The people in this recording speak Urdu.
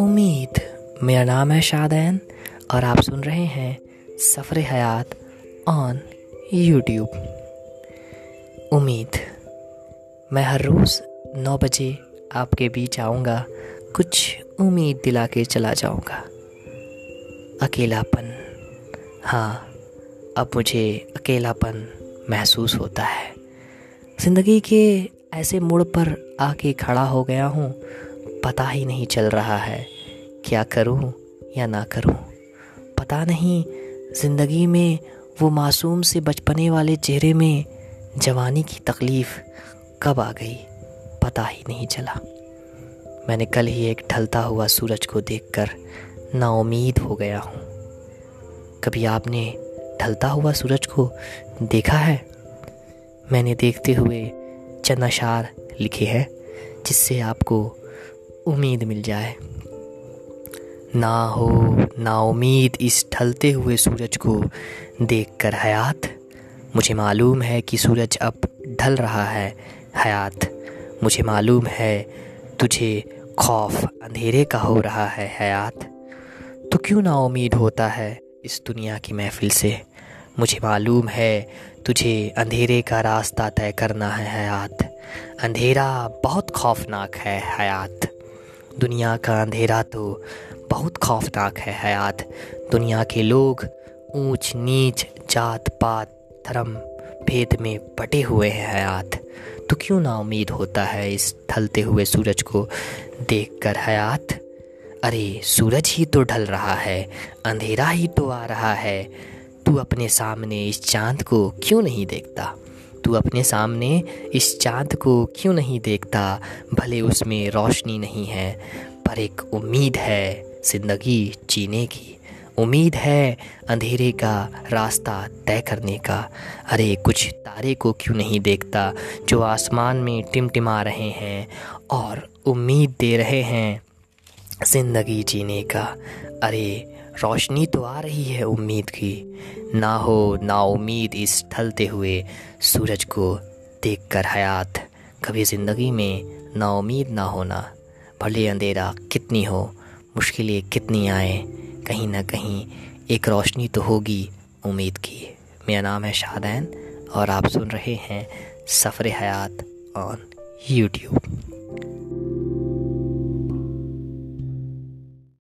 امید۔ میرا نام ہے شادین اور آپ سن رہے ہیں سفر حیات آن یوٹیوب۔ امید۔ میں ہر روز نو بجے آپ کے بیچ آؤں گا، کچھ امید دلا کے چلا جاؤں گا۔ اکیلا پن ہاں اب مجھے اکیلا پن محسوس ہوتا ہے۔ زندگی کے ایسے موڑ پر آ کے کھڑا ہو گیا ہوں پتہ ہی نہیں چل رہا ہے کیا کروں یا نہ کروں۔ پتہ نہیں زندگی میں وہ معصوم سے بچپنے والے چہرے میں جوانی کی تکلیف کب آ گئی پتہ ہی نہیں چلا۔ میں نے کل ہی ایک ڈھلتا ہوا سورج کو دیکھ کر نا امید ہو گیا ہوں۔ کبھی آپ نے ڈھلتا ہوا سورج کو دیکھا ہے؟ میں نے دیکھتے ہوئے چند اشعار لکھے ہیں جس سے آپ کو امید مل جائے۔ نہ ہو نا امید اس ڈھلتے ہوئے سورج کو دیکھ کر حیات۔ مجھے معلوم ہے کہ سورج اب ڈھل رہا ہے۔ حیات، مجھے معلوم ہے، تجھے خوف اندھیرے کا ہو رہا ہے۔ حیات، تو کیوں نا امید ہوتا ہے اس دنیا کی محفل سے؟ مجھے معلوم ہے تجھے اندھیرے کا راستہ طے کرنا ہے۔ حیات، اندھیرا بہت خوفناک ہے۔ حیات دنیا کا اندھیرا تو بہت خوفناک ہے حیات۔ دنیا کے لوگ اونچ نیچ جات پات دھرم بھید میں پٹے ہوئے ہیں حیات۔ تو کیوں نا امید ہوتا ہے اس ڈھلتے ہوئے سورج کو دیکھ کر حیات؟ ارے، سورج ہی تو ڈھل رہا ہے، اندھیرا ہی تو آ رہا ہے۔ تو اپنے سامنے اس چاند کو کیوں نہیں دیکھتا؟ تو اپنے سامنے اس چاند کو کیوں نہیں دیکھتا؟ بھلے اس میں روشنی نہیں ہے۔ پر ایک امید ہے زندگی جینے کی۔ امید ہے اندھیرے کا راستہ طے کرنے کا۔ ارے، کچھ تارے کو کیوں نہیں دیکھتا جو آسمان میں ٹمٹما رہے ہیں اور امید دے رہے ہیں زندگی جینے کا؟ ارے روشنی تو آ رہی ہے امید کی۔ نہ ہو نا امید اس ڈھلتے ہوئے سورج کو دیکھ کر حیات۔ کبھی زندگی میں نا امید نہ ہونا۔ بھلے اندھیرا کتنی ہو، مشکلیں کتنی آئیں۔ کہیں نہ کہیں ایک روشنی تو ہوگی امید کی۔ میرا نام ہے شادین اور آپ سن رہے ہیں سفر حیات آن یوٹیوب